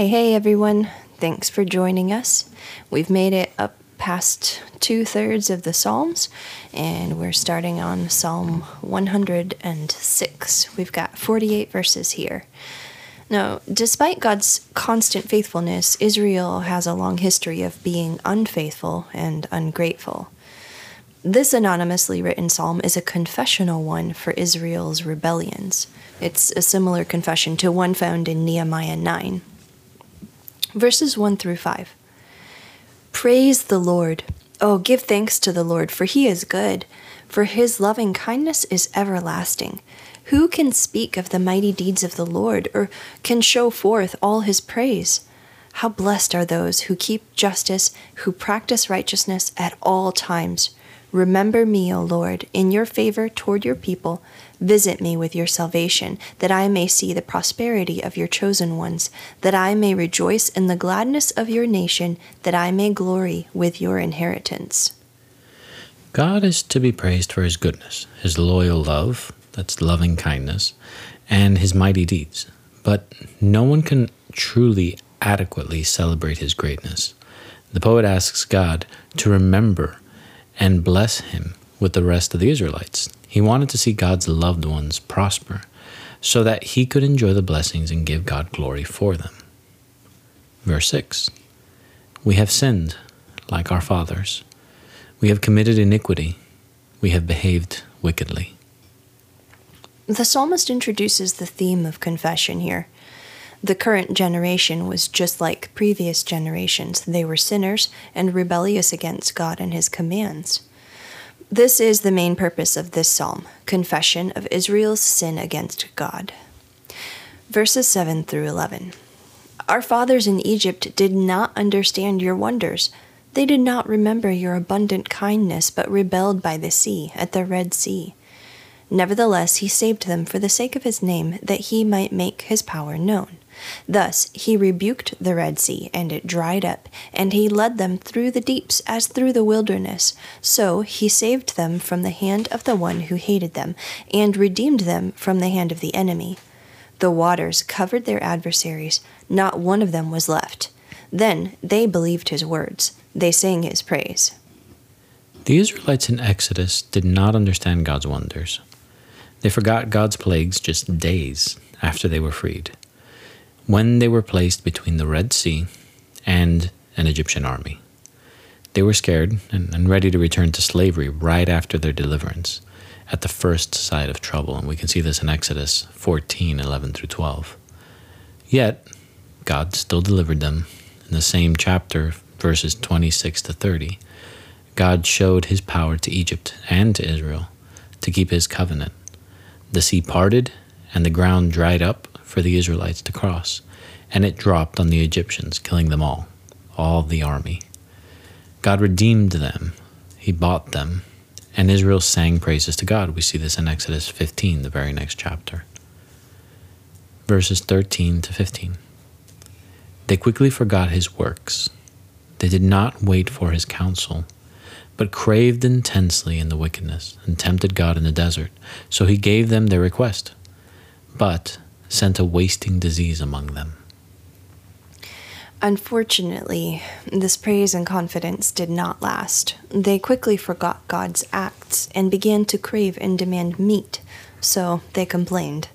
Hey, hey, everyone. Thanks for joining us. We've made it up past two thirds of the Psalms, and we're starting on Psalm 106. We've got 48 verses here. Now, despite God's constant faithfulness, Israel has a long history of being unfaithful and ungrateful. This anonymously written psalm is a confessional one for Israel's rebellions. It's a similar confession to one found in Nehemiah 9. Verses 1 through 5. Praise the Lord. Oh, give thanks to the Lord, for he is good, for his loving kindness is everlasting. Who can speak of the mighty deeds of the Lord, or can show forth all his praise? How blessed are those who keep justice, who practice righteousness at all times. Remember me, O Lord, in your favor toward your people. Visit me with your salvation, that I may see the prosperity of your chosen ones, that I may rejoice in the gladness of your nation, that I may glory with your inheritance. God is to be praised for his goodness, his loyal love, that's loving kindness, and his mighty deeds. But no one can truly adequately celebrate his greatness. The poet asks God to remember and bless him with the rest of the Israelites. He wanted to see God's loved ones prosper so that he could enjoy the blessings and give God glory for them. Verse 6 We have sinned like our fathers. We have committed iniquity. We have behaved wickedly. The psalmist introduces the theme of confession here. The current generation was just like previous generations. They were sinners and rebellious against God and his commands. This is the main purpose of this psalm confession of Israel's sin against God. Verses 7 through 11. Our fathers in Egypt did not understand your wonders. They did not remember your abundant kindness, but rebelled by the sea, at the Red Sea. Nevertheless, he saved them for the sake of his name, that he might make his power known. Thus he rebuked the Red Sea, and it dried up, and he led them through the deeps as through the wilderness. So he saved them from the hand of the one who hated them, and redeemed them from the hand of the enemy. The waters covered their adversaries, not one of them was left. Then they believed his words, they sang his praise. The Israelites in Exodus did not understand God's wonders. They forgot God's plagues just days after they were freed when they were placed between the Red Sea and an Egyptian army. They were scared and, and, ready to return to slavery right after their deliverance, at the first sight of trouble, and we can see this in Exodus 14 11 through 12. Yet, God still delivered them. In the same chapter, verses 26 to 30, God showed his power to Egypt and to Israel to keep his covenant. The sea parted and the ground dried up for the Israelites to cross, and it dropped on the Egyptians, killing them all, all the army. God redeemed them, He bought them, and Israel sang praises to God. We see this in Exodus 15, the very next chapter. Verses 13 to 15. They quickly forgot His works. They did not wait for His counsel but craved intensely in the wickedness, and tempted God in the desert. So he gave them their request. But sent a wasting disease among them. Unfortunately, this praise and confidence did not last. They quickly forgot God's acts and began to crave and demand meat, so they complained.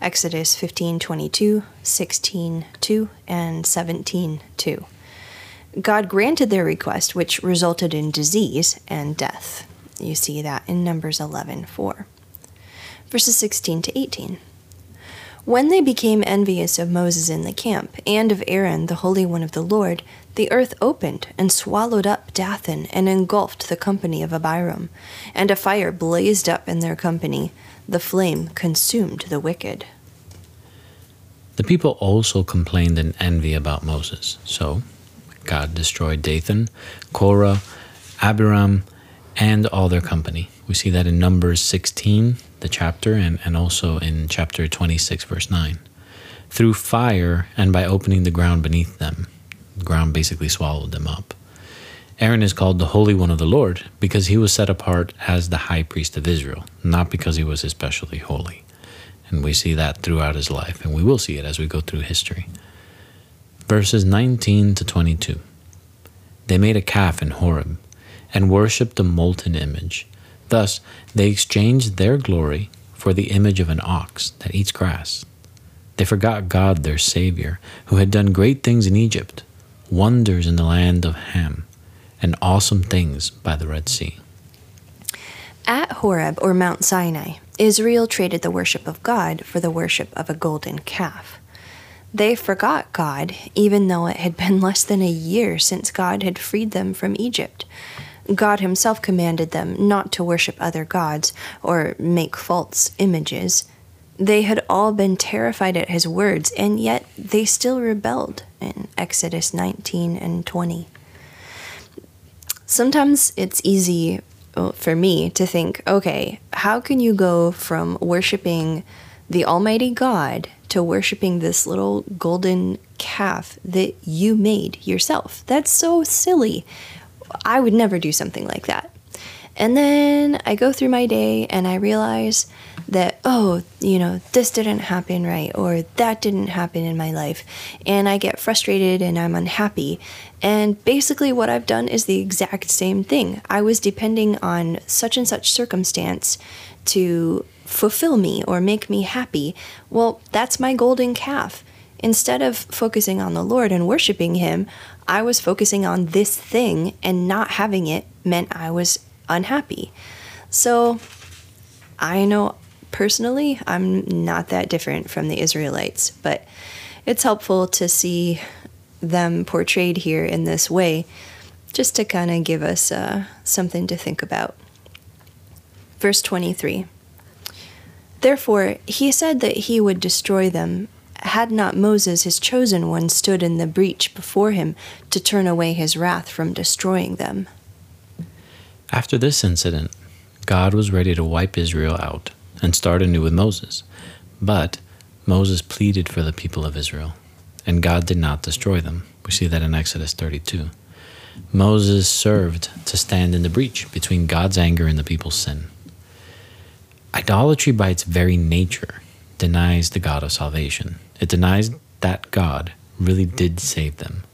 Exodus 15:22, 16:2, and 17:2. God granted their request, which resulted in disease and death. You see that in Numbers 11:4. Verses 16 to 18. When they became envious of Moses in the camp, and of Aaron, the Holy One of the Lord, the earth opened and swallowed up Dathan and engulfed the company of Abiram, and a fire blazed up in their company. The flame consumed the wicked. The people also complained in envy about Moses. So God destroyed Dathan, Korah, Abiram, and all their company. We see that in Numbers 16, the chapter, and, and also in chapter 26, verse 9. Through fire and by opening the ground beneath them, the ground basically swallowed them up. Aaron is called the Holy One of the Lord because he was set apart as the high priest of Israel, not because he was especially holy. And we see that throughout his life, and we will see it as we go through history. Verses 19 to 22. They made a calf in Horeb and worshipped a molten image. Thus they exchanged their glory for the image of an ox that eats grass. They forgot God, their Savior, who had done great things in Egypt, wonders in the land of Ham, and awesome things by the Red Sea. At Horeb, or Mount Sinai, Israel traded the worship of God for the worship of a golden calf. They forgot God, even though it had been less than a year since God had freed them from Egypt. God Himself commanded them not to worship other gods or make false images. They had all been terrified at His words, and yet they still rebelled in Exodus 19 and 20. Sometimes it's easy for me to think okay, how can you go from worshiping the Almighty God to worshiping this little golden calf that you made yourself? That's so silly. I would never do something like that. And then I go through my day and I realize that, oh, you know, this didn't happen right or that didn't happen in my life. And I get frustrated and I'm unhappy. And basically, what I've done is the exact same thing. I was depending on such and such circumstance to fulfill me or make me happy. Well, that's my golden calf. Instead of focusing on the Lord and worshiping Him, I was focusing on this thing and not having it meant I was unhappy. So I know personally I'm not that different from the Israelites, but it's helpful to see them portrayed here in this way just to kind of give us uh, something to think about. Verse 23 Therefore, he said that he would destroy them had not Moses, his chosen one, stood in the breach before him to turn away his wrath from destroying them. After this incident, God was ready to wipe Israel out and start anew with Moses. But Moses pleaded for the people of Israel, and God did not destroy them. We see that in Exodus 32. Moses served to stand in the breach between God's anger and the people's sin. Idolatry, by its very nature, denies the God of salvation. It denies that God really did save them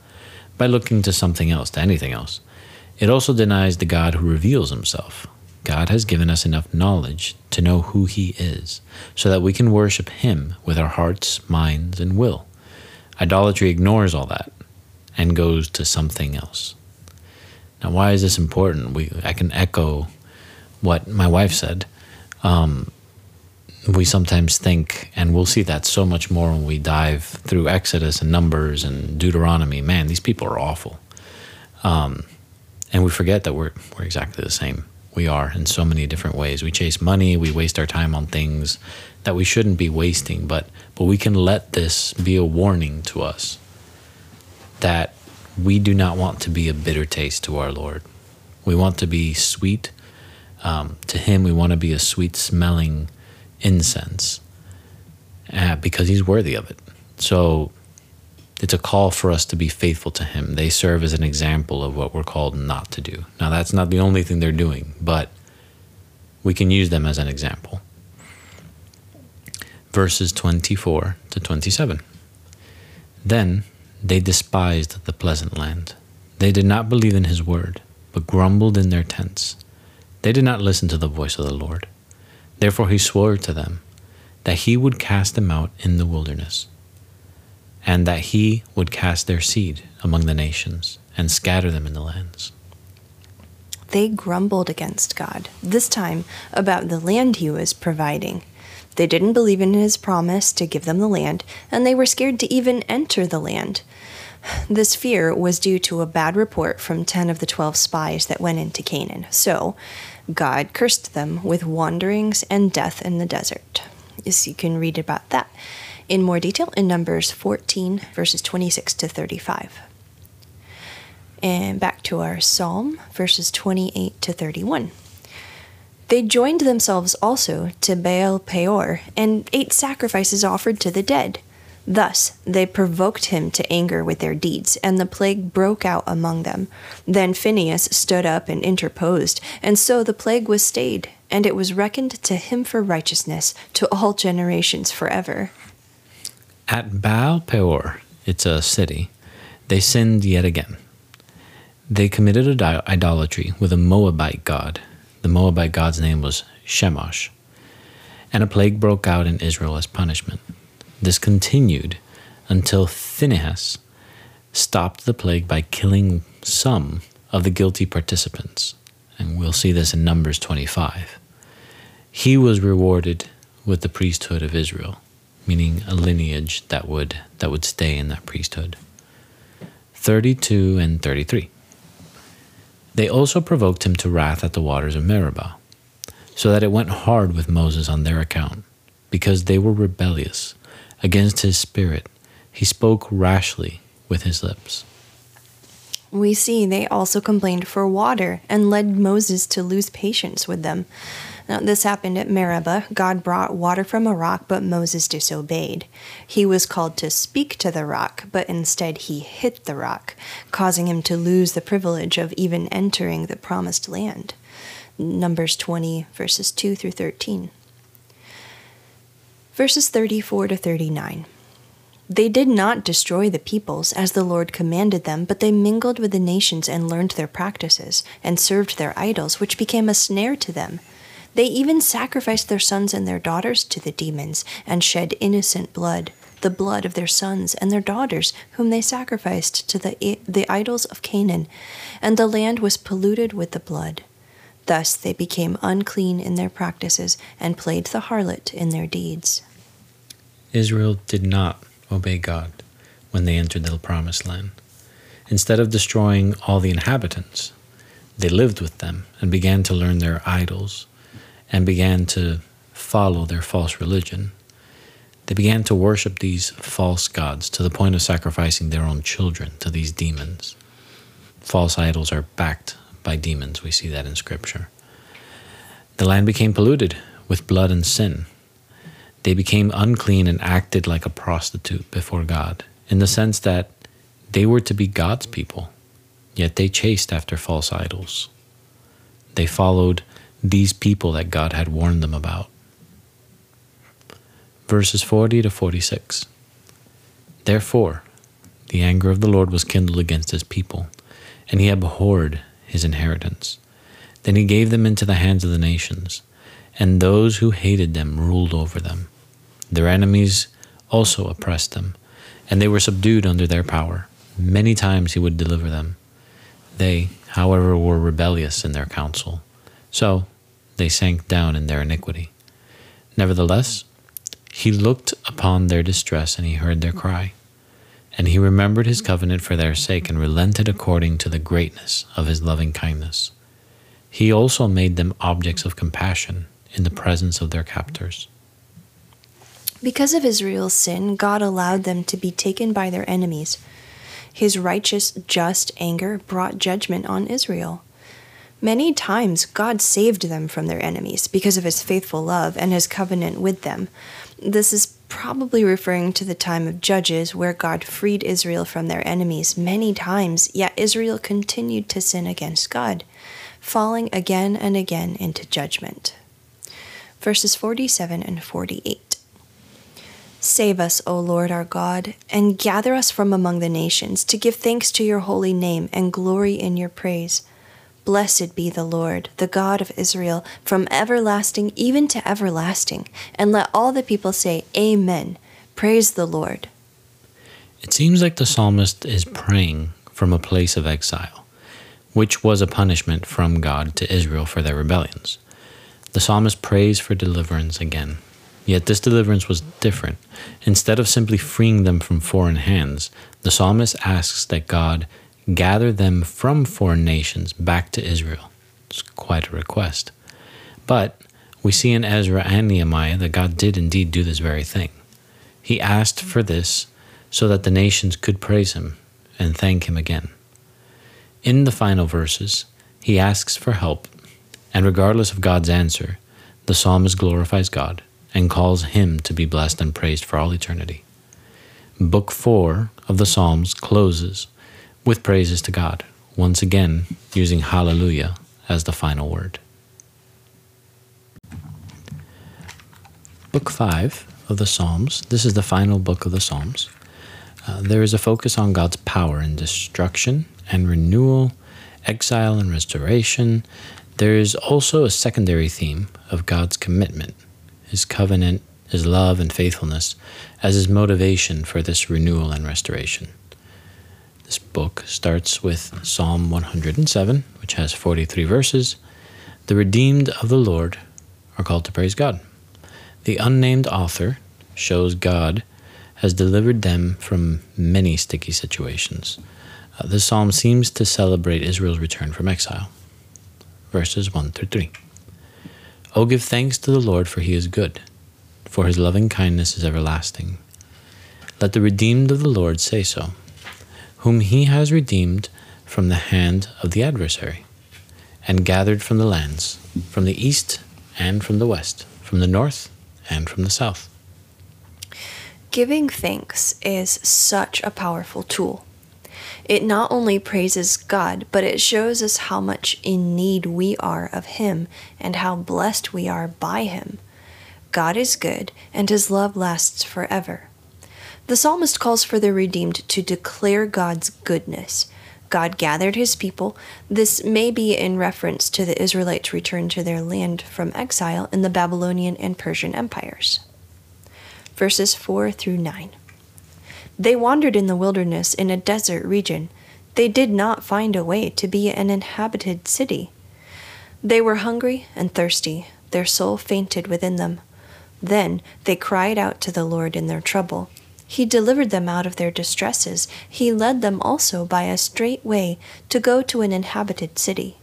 by looking to something else, to anything else. It also denies the God who reveals himself. God has given us enough knowledge to know who he is, so that we can worship him with our hearts, minds, and will. Idolatry ignores all that and goes to something else. Now, why is this important? We, I can echo what my wife said. Um, we sometimes think, and we'll see that so much more when we dive through Exodus and Numbers and Deuteronomy. Man, these people are awful. Um, and we forget that we're, we're exactly the same. We are in so many different ways. We chase money, we waste our time on things that we shouldn't be wasting, but, but we can let this be a warning to us that we do not want to be a bitter taste to our Lord. We want to be sweet. Um, to Him, we want to be a sweet smelling incense uh, because he's worthy of it. So it's a call for us to be faithful to him. They serve as an example of what we're called not to do. Now, that's not the only thing they're doing, but we can use them as an example. Verses 24 to 27. Then they despised the pleasant land. They did not believe in his word, but grumbled in their tents. They did not listen to the voice of the Lord. Therefore he swore to them that he would cast them out in the wilderness, and that he would cast their seed among the nations and scatter them in the lands. They grumbled against God, this time about the land he was providing. They didn't believe in his promise to give them the land, and they were scared to even enter the land. This fear was due to a bad report from 10 of the 12 spies that went into Canaan. So, God cursed them with wanderings and death in the desert. Yes, you can read about that in more detail in Numbers 14, verses 26 to 35. And back to our psalm, verses 28 to 31. They joined themselves also to Baal Peor and ate sacrifices offered to the dead. Thus they provoked him to anger with their deeds, and the plague broke out among them. Then Phinehas stood up and interposed, and so the plague was stayed, and it was reckoned to him for righteousness to all generations forever. At Baal Peor, it's a city, they sinned yet again. They committed idolatry with a Moabite god. The Moabite god's name was Chemosh. And a plague broke out in Israel as punishment. This continued until Phinehas stopped the plague by killing some of the guilty participants. And we'll see this in Numbers 25. He was rewarded with the priesthood of Israel, meaning a lineage that would that would stay in that priesthood. 32 and 33. They also provoked him to wrath at the waters of Meribah, so that it went hard with Moses on their account, because they were rebellious against his spirit. He spoke rashly with his lips. We see they also complained for water and led Moses to lose patience with them. Now, this happened at Meribah. God brought water from a rock, but Moses disobeyed. He was called to speak to the rock, but instead he hit the rock, causing him to lose the privilege of even entering the promised land. Numbers 20, verses 2 through 13. Verses 34 to 39. They did not destroy the peoples as the Lord commanded them, but they mingled with the nations and learned their practices, and served their idols, which became a snare to them. They even sacrificed their sons and their daughters to the demons and shed innocent blood, the blood of their sons and their daughters, whom they sacrificed to the, the idols of Canaan, and the land was polluted with the blood. Thus they became unclean in their practices and played the harlot in their deeds. Israel did not obey God when they entered the promised land. Instead of destroying all the inhabitants, they lived with them and began to learn their idols and began to follow their false religion. They began to worship these false gods to the point of sacrificing their own children to these demons. False idols are backed by demons. We see that in Scripture. The land became polluted with blood and sin. They became unclean and acted like a prostitute before God, in the sense that they were to be God's people, yet they chased after false idols. They followed these people that God had warned them about. Verses 40 to 46. Therefore, the anger of the Lord was kindled against his people, and he abhorred his inheritance. Then he gave them into the hands of the nations, and those who hated them ruled over them. Their enemies also oppressed them, and they were subdued under their power. Many times he would deliver them. They, however, were rebellious in their counsel. So they sank down in their iniquity. Nevertheless, he looked upon their distress and he heard their cry. And he remembered his covenant for their sake and relented according to the greatness of his loving kindness. He also made them objects of compassion in the presence of their captors. Because of Israel's sin, God allowed them to be taken by their enemies. His righteous, just anger brought judgment on Israel. Many times God saved them from their enemies because of his faithful love and his covenant with them. This is probably referring to the time of Judges, where God freed Israel from their enemies many times, yet Israel continued to sin against God, falling again and again into judgment. Verses 47 and 48. Save us, O Lord our God, and gather us from among the nations, to give thanks to your holy name and glory in your praise. Blessed be the Lord, the God of Israel, from everlasting even to everlasting. And let all the people say, Amen. Praise the Lord. It seems like the psalmist is praying from a place of exile, which was a punishment from God to Israel for their rebellions. The psalmist prays for deliverance again. Yet this deliverance was different. Instead of simply freeing them from foreign hands, the psalmist asks that God gather them from foreign nations back to Israel. It's quite a request. But we see in Ezra and Nehemiah that God did indeed do this very thing. He asked for this so that the nations could praise him and thank him again. In the final verses, he asks for help, and regardless of God's answer, the psalmist glorifies God and calls him to be blessed and praised for all eternity. Book 4 of the Psalms closes with praises to God, once again using hallelujah as the final word. Book 5 of the Psalms, this is the final book of the Psalms. Uh, there is a focus on God's power in destruction and renewal, exile and restoration. There is also a secondary theme of God's commitment, His covenant, His love, and faithfulness as His motivation for this renewal and restoration. This book starts with Psalm 107, which has 43 verses. The redeemed of the Lord are called to praise God. The unnamed author shows God has delivered them from many sticky situations. Uh, the psalm seems to celebrate Israel's return from exile. Verses 1 through 3. O give thanks to the Lord, for he is good, for his loving kindness is everlasting. Let the redeemed of the Lord say so, whom he has redeemed from the hand of the adversary, and gathered from the lands, from the east and from the west, from the north and from the south. Giving thanks is such a powerful tool. It not only praises God, but it shows us how much in need we are of Him and how blessed we are by Him. God is good, and His love lasts forever. The psalmist calls for the redeemed to declare God's goodness. God gathered his people. This may be in reference to the Israelites' return to their land from exile in the Babylonian and Persian empires. Verses 4 through 9. They wandered in the wilderness in a desert region. They did not find a way to be an inhabited city. They were hungry and thirsty. Their soul fainted within them. Then they cried out to the Lord in their trouble. He delivered them out of their distresses. He led them also by a straight way to go to an inhabited city.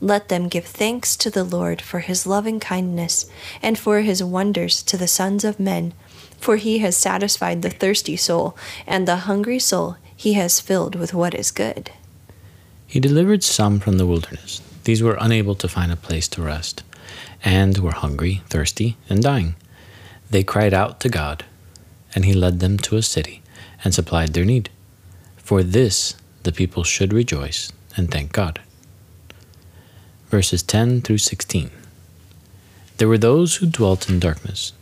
Let them give thanks to the Lord for his loving kindness and for his wonders to the sons of men, for he has satisfied the thirsty soul, and the hungry soul he has filled with what is good. He delivered some from the wilderness. These were unable to find a place to rest, and were hungry, thirsty, and dying. They cried out to God and he led them to a city and supplied their need. For this the people should rejoice and thank God. Verses 10 through 16. There were those who dwelt in darkness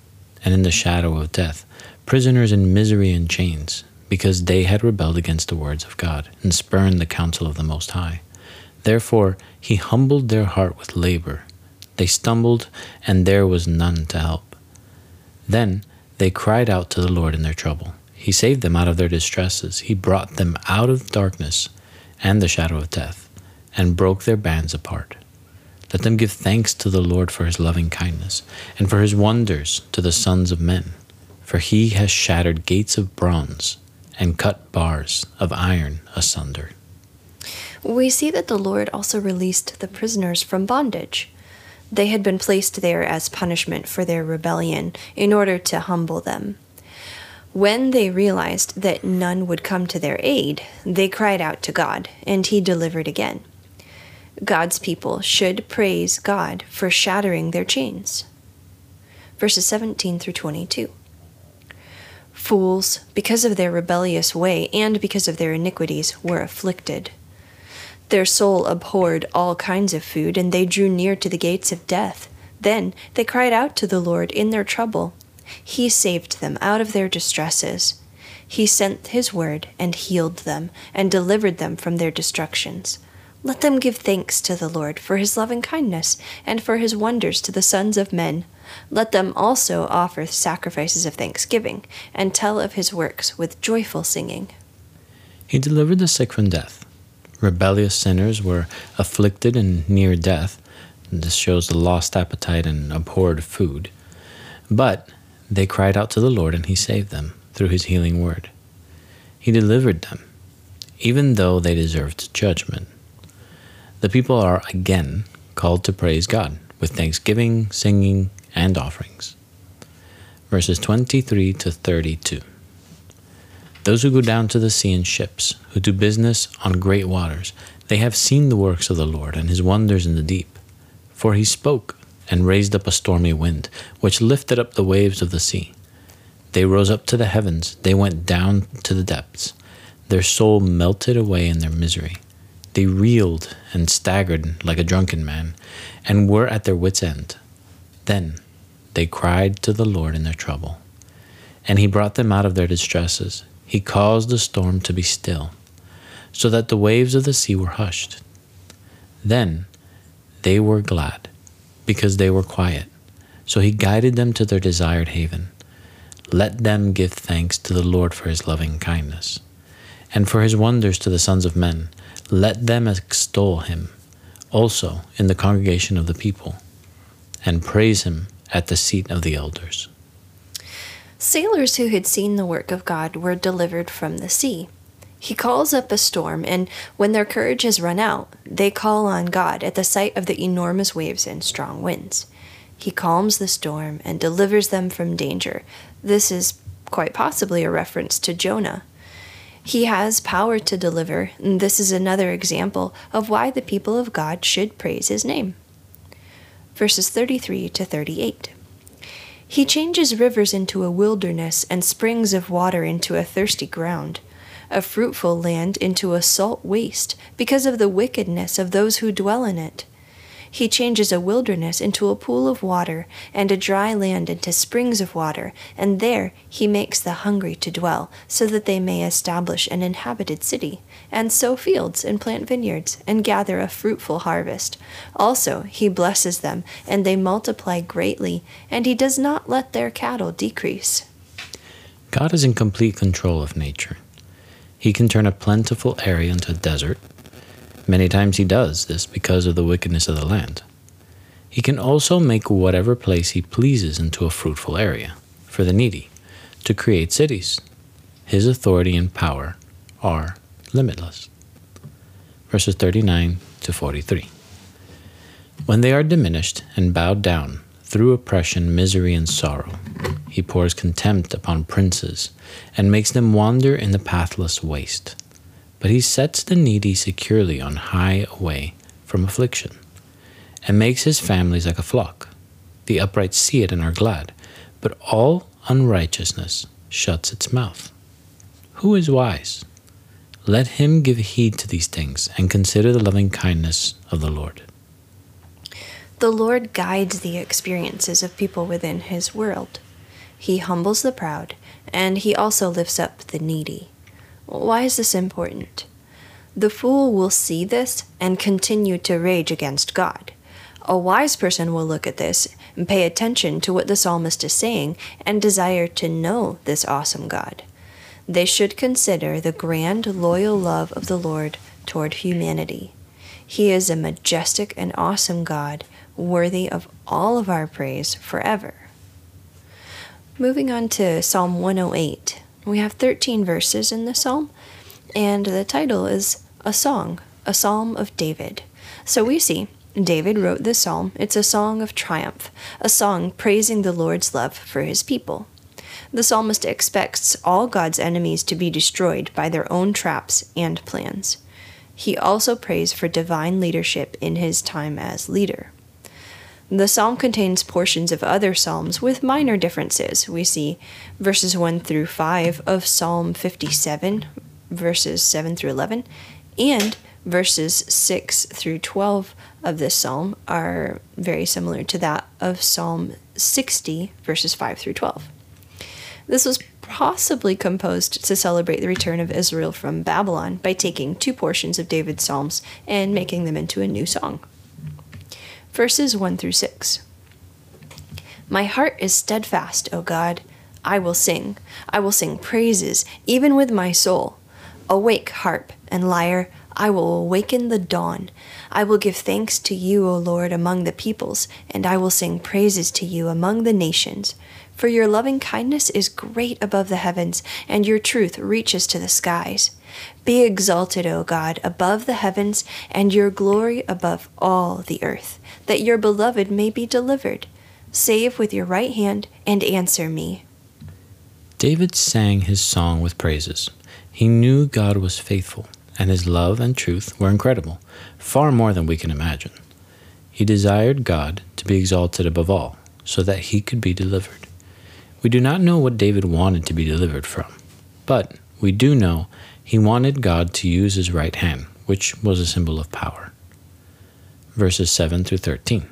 and in the shadow of death, prisoners in misery and chains, because they had rebelled against the words of God and spurned the counsel of the Most High. Therefore he humbled their heart with labor. They stumbled, and there was none to help. Then they cried out to the Lord in their trouble. He saved them out of their distresses. He brought them out of darkness and the shadow of death, and broke their bands apart. Let them give thanks to the Lord for his loving kindness, and for his wonders to the sons of men. For he has shattered gates of bronze, and cut bars of iron asunder. We see that the Lord also released the prisoners from bondage. They had been placed there as punishment for their rebellion in order to humble them. When they realized that none would come to their aid, they cried out to God, and He delivered again. God's people should praise God for shattering their chains. Verses 17 through 22. Fools, because of their rebellious way and because of their iniquities, were afflicted. Their soul abhorred all kinds of food, and they drew near to the gates of death. Then they cried out to the Lord in their trouble. He saved them out of their distresses. He sent his word and healed them, and delivered them from their destructions. Let them give thanks to the Lord for his loving kindness, and for his wonders to the sons of men. Let them also offer sacrifices of thanksgiving, and tell of his works with joyful singing. He delivered the sick from death rebellious sinners were afflicted and near death. This shows the lost appetite and abhorred food. But they cried out to the Lord, and He saved them through His healing word. He delivered them, even though they deserved judgment. The people are again called to praise God with thanksgiving, singing, and offerings. Verses 23 to 32. Those who go down to the sea in ships, who do business on great waters, they have seen the works of the Lord and his wonders in the deep. For he spoke and raised up a stormy wind, which lifted up the waves of the sea. They rose up to the heavens, they went down to the depths. Their soul melted away in their misery. They reeled and staggered like a drunken man, and were at their wits' end. Then they cried to the Lord in their trouble, and he brought them out of their distresses. He caused the storm to be still, so that the waves of the sea were hushed. Then they were glad, because they were quiet. So he guided them to their desired haven. Let them give thanks to the Lord for his loving kindness, and for his wonders to the sons of men. Let them extol him also in the congregation of the people, and praise him at the seat of the elders. Sailors who had seen the work of God were delivered from the sea. He calls up a storm, and when their courage has run out, they call on God at the sight of the enormous waves and strong winds. He calms the storm and delivers them from danger. This is quite possibly a reference to Jonah. He has power to deliver, and this is another example of why the people of God should praise his name. Verses 33 to 38. He changes rivers into a wilderness and springs of water into a thirsty ground, a fruitful land into a salt waste because of the wickedness of those who dwell in it. He changes a wilderness into a pool of water, and a dry land into springs of water, and there he makes the hungry to dwell, so that they may establish an inhabited city, and sow fields and plant vineyards, and gather a fruitful harvest. Also he blesses them, and they multiply greatly, and he does not let their cattle decrease. God is in complete control of nature. He can turn a plentiful area into a desert Many times he does this because of the wickedness of the land. He can also make whatever place he pleases into a fruitful area for the needy to create cities. His authority and power are limitless. Verses 39 to 43. When they are diminished and bowed down through oppression, misery, and sorrow, he pours contempt upon princes and makes them wander in the pathless waste but he sets the needy securely on high away from affliction, and makes his families like a flock. The upright see it and are glad, but all unrighteousness shuts its mouth. Who is wise? Let him give heed to these things and consider the loving kindness of the Lord. The Lord guides the experiences of people within his world. He humbles the proud, and he also lifts up the needy. Why is this important? The fool will see this and continue to rage against God. A wise person will look at this and pay attention to what the psalmist is saying and desire to know this awesome God. They should consider the grand, loyal love of the Lord toward humanity. He is a majestic and awesome God, worthy of all of our praise forever. Moving on to Psalm 108. We have 13 verses in the psalm, and the title is A Song, a Psalm of David. So we see David wrote this psalm. It's a song of triumph, a song praising the Lord's love for his people. The psalmist expects all God's enemies to be destroyed by their own traps and plans. He also prays for divine leadership in his time as leader. The psalm contains portions of other psalms with minor differences. We see verses 1 through 5 of Psalm 57, verses 7 through 11, and verses 6 through 12 of this psalm are very similar to that of Psalm 60, verses 5 through 12. This was possibly composed to celebrate the return of Israel from Babylon by taking two portions of David's psalms and making them into a new song verses 1 through 6. My heart is steadfast, O God. I will sing. I will sing praises, even with my soul. Awake, harp and lyre. I will awaken the dawn. I will give thanks to you, O Lord, among the peoples, and I will sing praises to you among the nations. For your loving kindness is great above the heavens, and your truth reaches to the skies. Be exalted, O God, above the heavens, and your glory above all the earth, that your beloved may be delivered. Save with your right hand and answer me. David sang his song with praises. He knew God was faithful, and his love and truth were incredible, far more than we can imagine. He desired God to be exalted above all, so that he could be delivered. We do not know what David wanted to be delivered from, but we do know he wanted God to use his right hand, which was a symbol of power. Verses 7 through 13.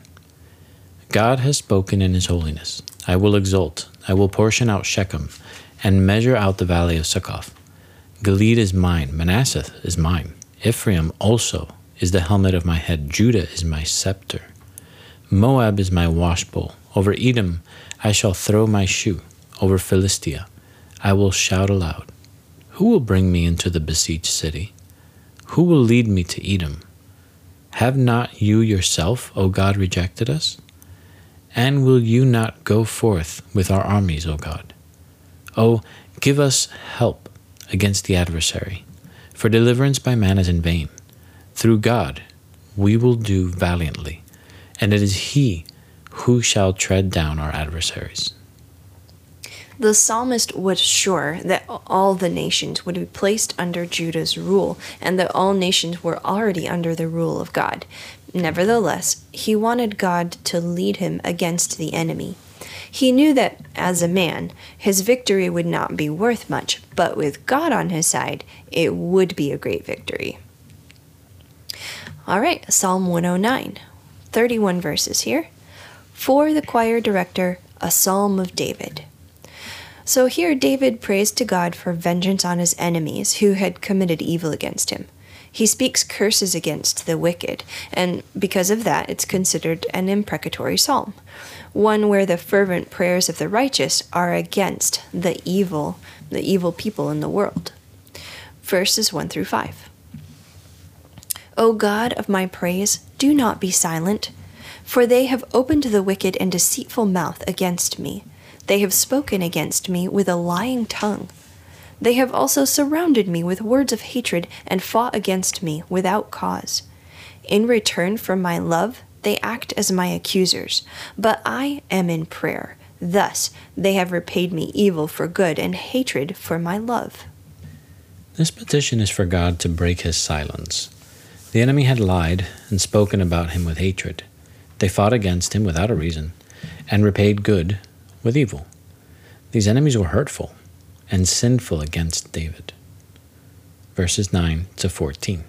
God has spoken in his holiness. I will exult, I will portion out Shechem, and measure out the valley of Succoth. Gilead is mine, Manasseh is mine. Ephraim also is the helmet of my head, Judah is my scepter. Moab is my washbowl. Over Edom I shall throw my shoe. Over Philistia I will shout aloud. Who will bring me into the besieged city? Who will lead me to Edom? Have not you yourself, O God, rejected us? And will you not go forth with our armies, O God? O give us help against the adversary, for deliverance by man is in vain. Through God we will do valiantly, and it is He who shall tread down our adversaries. The psalmist was sure that all the nations would be placed under Judah's rule, and that all nations were already under the rule of God. Nevertheless, he wanted God to lead him against the enemy. He knew that, as a man, his victory would not be worth much, but with God on his side, it would be a great victory. All right, Psalm 109, 31 verses here. For the choir director, a psalm of David. So here David prays to God for vengeance on his enemies who had committed evil against him. He speaks curses against the wicked, and because of that, it's considered an imprecatory psalm, one where the fervent prayers of the righteous are against the evil, the evil people in the world. Verses 1 through 5. O God of my praise, do not be silent, for they have opened the wicked and deceitful mouth against me. They have spoken against me with a lying tongue. They have also surrounded me with words of hatred and fought against me without cause. In return for my love, they act as my accusers, but I am in prayer. Thus, they have repaid me evil for good and hatred for my love. This petition is for God to break his silence. The enemy had lied and spoken about him with hatred. They fought against him without a reason and repaid good with evil. These enemies were hurtful and sinful against David. Verses 9 to 14.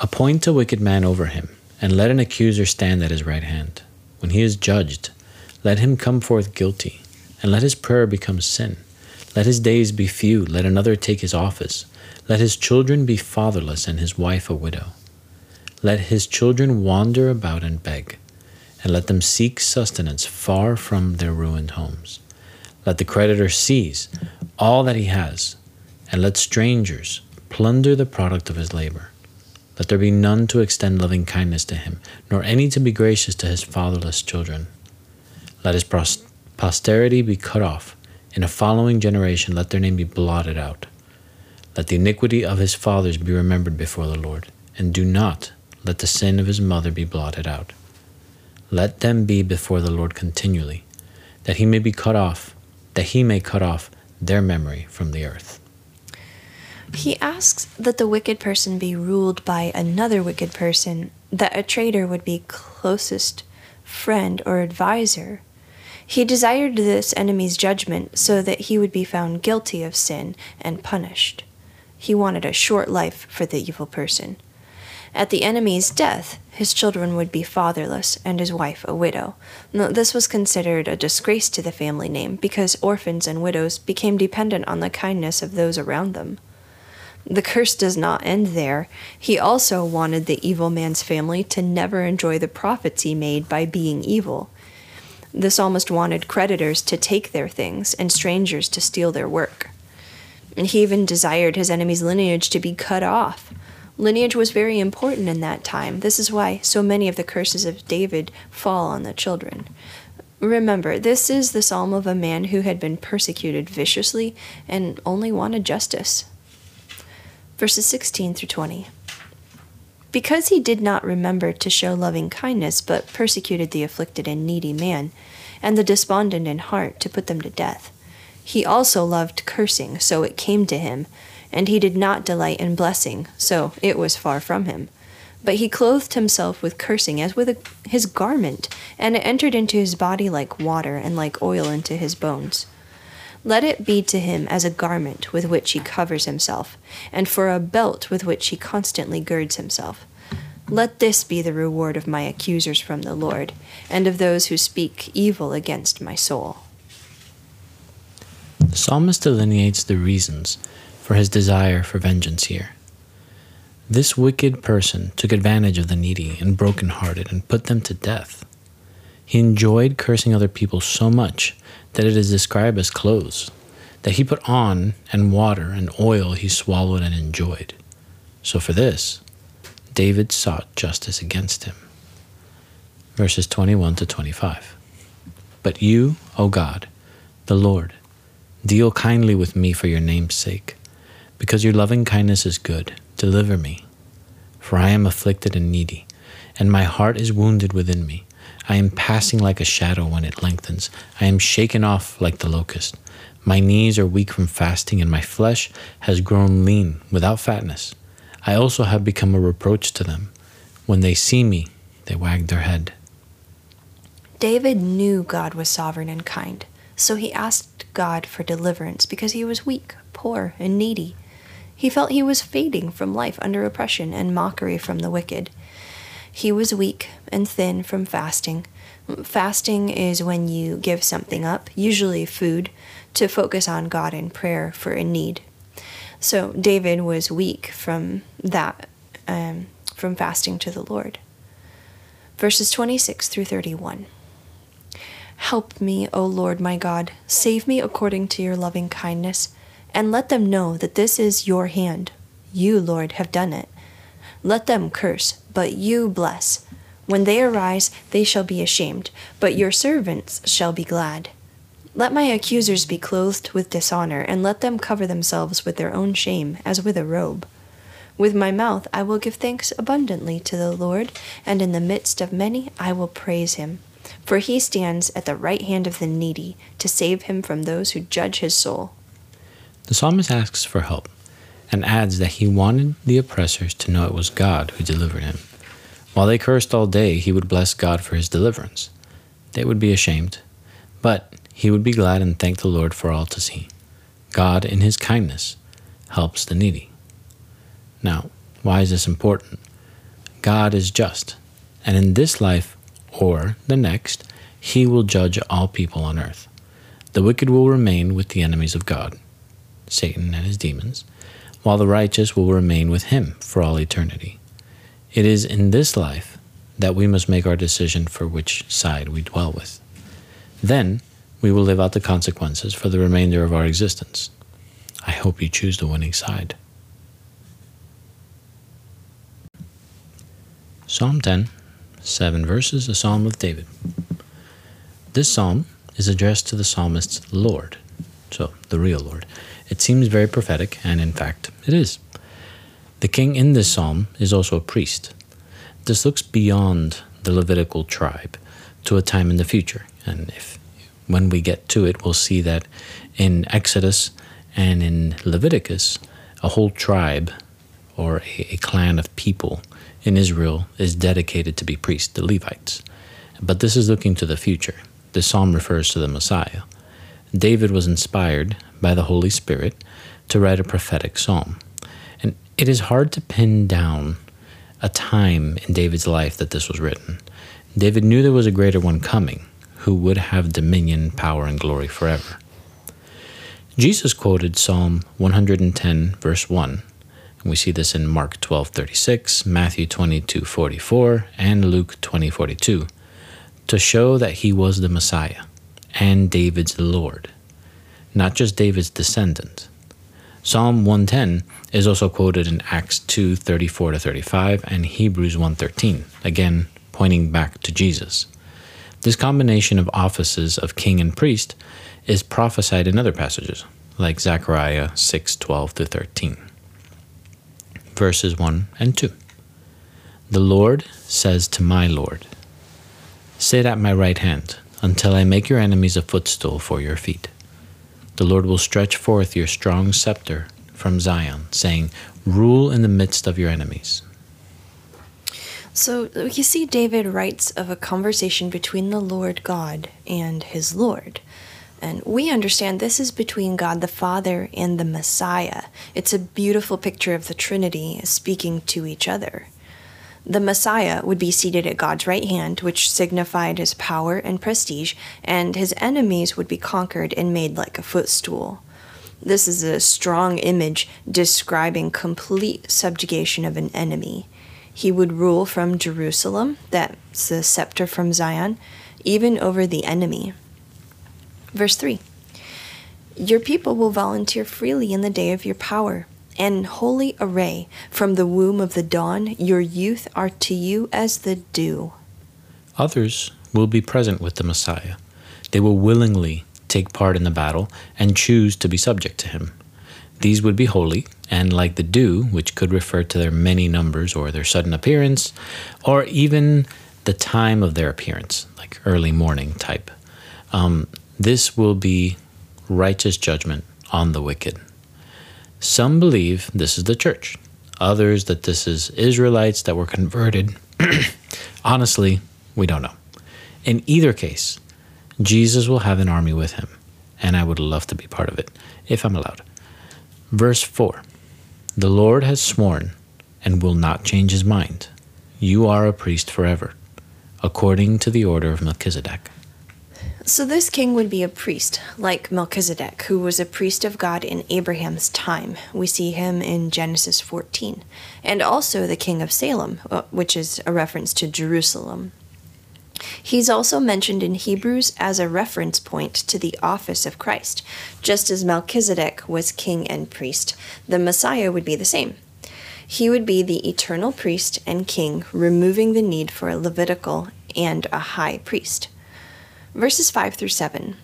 Appoint a wicked man over him, and let an accuser stand at his right hand. When he is judged, let him come forth guilty, and let his prayer become sin. Let his days be few, let another take his office. Let his children be fatherless, and his wife a widow. Let his children wander about and beg and let them seek sustenance far from their ruined homes. Let the creditor seize all that he has, and let strangers plunder the product of his labor. Let there be none to extend loving kindness to him, nor any to be gracious to his fatherless children. Let his posterity be cut off. In a following generation, let their name be blotted out. Let the iniquity of his fathers be remembered before the Lord, and do not let the sin of his mother be blotted out. Let them be before the Lord continually, that he may be cut off, that he may cut off their memory from the earth. He asks that the wicked person be ruled by another wicked person, that a traitor would be closest friend or advisor. He desired this enemy's judgment so that he would be found guilty of sin and punished. He wanted a short life for the evil person. At the enemy's death, his children would be fatherless and his wife a widow. This was considered a disgrace to the family name because orphans and widows became dependent on the kindness of those around them. The curse does not end there. He also wanted the evil man's family to never enjoy the profits he made by being evil. The psalmist wanted creditors to take their things and strangers to steal their work. And he even desired his enemy's lineage to be cut off. Lineage was very important in that time. This is why so many of the curses of David fall on the children. Remember, this is the psalm of a man who had been persecuted viciously and only wanted justice. Verses 16 through 20. Because he did not remember to show loving kindness, but persecuted the afflicted and needy man, and the despondent in heart to put them to death, he also loved cursing, so it came to him and he did not delight in blessing, so it was far from him. But he clothed himself with cursing as with a, his garment, and it entered into his body like water, and like oil into his bones. Let it be to him as a garment with which he covers himself, and for a belt with which he constantly girds himself. Let this be the reward of my accusers from the Lord, and of those who speak evil against my soul. The psalmist delineates the reasons for his desire for vengeance here. This wicked person took advantage of the needy and broken-hearted and put them to death. He enjoyed cursing other people so much that it is described as clothes that he put on, and water and oil he swallowed and enjoyed. So for this, David sought justice against him. Verses 21 to 25. But you, O God, the Lord, deal kindly with me for your name's sake. Because your loving kindness is good, deliver me. For I am afflicted and needy, and my heart is wounded within me. I am passing like a shadow when it lengthens. I am shaken off like the locust. My knees are weak from fasting, and my flesh has grown lean without fatness. I also have become a reproach to them. When they see me, they wag their head. David knew God was sovereign and kind, so he asked God for deliverance because he was weak, poor, and needy. He felt he was fading from life under oppression and mockery from the wicked. He was weak and thin from fasting. Fasting is when you give something up, usually food, to focus on God in prayer for a need. So David was weak from that, um, from fasting to the Lord. Verses 26 through 31. Help me, O Lord my God, save me according to your loving kindness, and let them know that this is your hand. You, Lord, have done it. Let them curse, but you bless. When they arise, they shall be ashamed, but your servants shall be glad. Let my accusers be clothed with dishonor, and let them cover themselves with their own shame, as with a robe. With my mouth I will give thanks abundantly to the Lord, and in the midst of many I will praise him. For he stands at the right hand of the needy, to save him from those who judge his soul. The psalmist asks for help and adds that he wanted the oppressors to know it was God who delivered him. While they cursed all day, he would bless God for his deliverance. They would be ashamed, but he would be glad and thank the Lord for all to see. God, in his kindness, helps the needy. Now, why is this important? God is just, and in this life or the next, he will judge all people on earth. The wicked will remain with the enemies of God, Satan and his demons, while the righteous will remain with him for all eternity. It is in this life that we must make our decision for which side we dwell with. Then we will live out the consequences for the remainder of our existence. I hope you choose the winning side. Psalm 10, 7 verses, a psalm of David. This psalm is addressed to the psalmist's Lord, so the real Lord. It seems very prophetic, and in fact, it is. The king in this psalm is also a priest. This looks beyond the Levitical tribe to a time in the future, and if when we get to it, we'll see that in Exodus and in Leviticus, a whole tribe or a, a clan of people in Israel is dedicated to be priests, the Levites. But this is looking to the future. The psalm refers to the Messiah. David was inspired by the Holy Spirit to write a prophetic psalm. And it is hard to pin down a time in David's life that this was written. David knew there was a greater one coming who would have dominion, power, and glory forever. Jesus quoted Psalm 110, verse 1. And we see this in Mark 12:36, Matthew 22:44, and Luke 20:42, to show that he was the Messiah and David's Lord not just David's descendant. Psalm 110 is also quoted in Acts 2 34 to 35 and Hebrews 1:13, again pointing back to Jesus. This combination of offices of king and priest is prophesied in other passages, like Zechariah 6:12 to 13. Verses 1 and 2. The Lord says to my Lord, Sit at my right hand until I make your enemies a footstool for your feet. The Lord will stretch forth your strong scepter from Zion, saying, Rule in the midst of your enemies. So you see, David writes of a conversation between the Lord God and his Lord. And we understand this is between God the Father and the Messiah. It's a beautiful picture of the Trinity speaking to each other. The Messiah would be seated at God's right hand, which signified his power and prestige, and his enemies would be conquered and made like a footstool. This is a strong image describing complete subjugation of an enemy. He would rule from Jerusalem, that's the scepter from Zion, even over the enemy. Verse 3 Your people will volunteer freely in the day of your power. And holy array, from the womb of the dawn, your youth are to you as the dew. Others will be present with the Messiah. They will willingly take part in the battle and choose to be subject to him. These would be holy, and like the dew, which could refer to their many numbers or their sudden appearance, or even the time of their appearance, like early morning type. Um, this will be righteous judgment on the wicked. Some believe this is the church, others that this is Israelites that were converted. Honestly, we don't know. In either case, Jesus will have an army with him, and I would love to be part of it if I'm allowed. Verse 4 The Lord has sworn and will not change his mind. You are a priest forever, according to the order of Melchizedek. So, this king would be a priest, like Melchizedek, who was a priest of God in Abraham's time. We see him in Genesis 14. And also the king of Salem, uh, which is a reference to Jerusalem. He's also mentioned in Hebrews as a reference point to the office of Christ. Just as Melchizedek was king and priest, the Messiah would be the same. He would be the eternal priest and king, removing the need for a Levitical and a high priest. Verses 5 through 7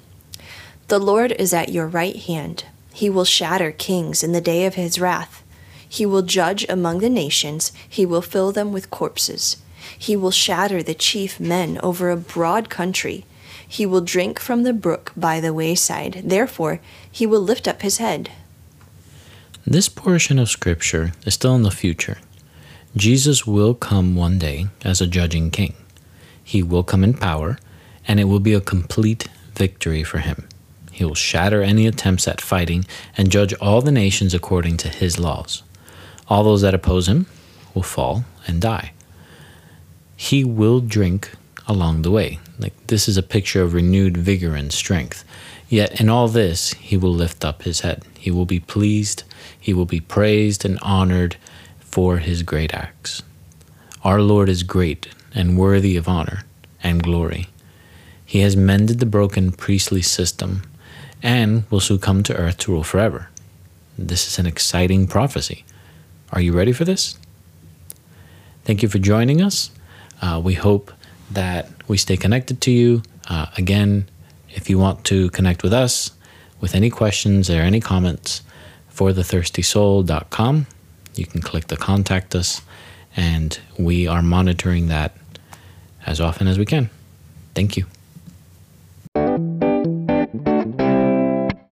The Lord is at your right hand. He will shatter kings in the day of his wrath. He will judge among the nations, he will fill them with corpses. He will shatter the chief men over a broad country. He will drink from the brook by the wayside. Therefore, he will lift up his head. This portion of Scripture is still in the future. Jesus will come one day as a judging king. He will come in power, and it will be a complete victory for him. He will shatter any attempts at fighting and judge all the nations according to his laws. All those that oppose him will fall and die he will drink along the way. Like this is a picture of renewed vigor and strength. Yet in all this, he will lift up his head. He will be pleased, he will be praised and honored for his great acts. Our Lord is great and worthy of honor and glory. He has mended the broken priestly system and will soon come to earth to rule forever. This is an exciting prophecy. Are you ready for this? Thank you for joining us. Uh, we hope that we stay connected to you. Uh, again, if you want to connect with us with any questions or any comments for thethirstysoul.com, you can click the contact us, and we are monitoring that as often as we can. Thank you.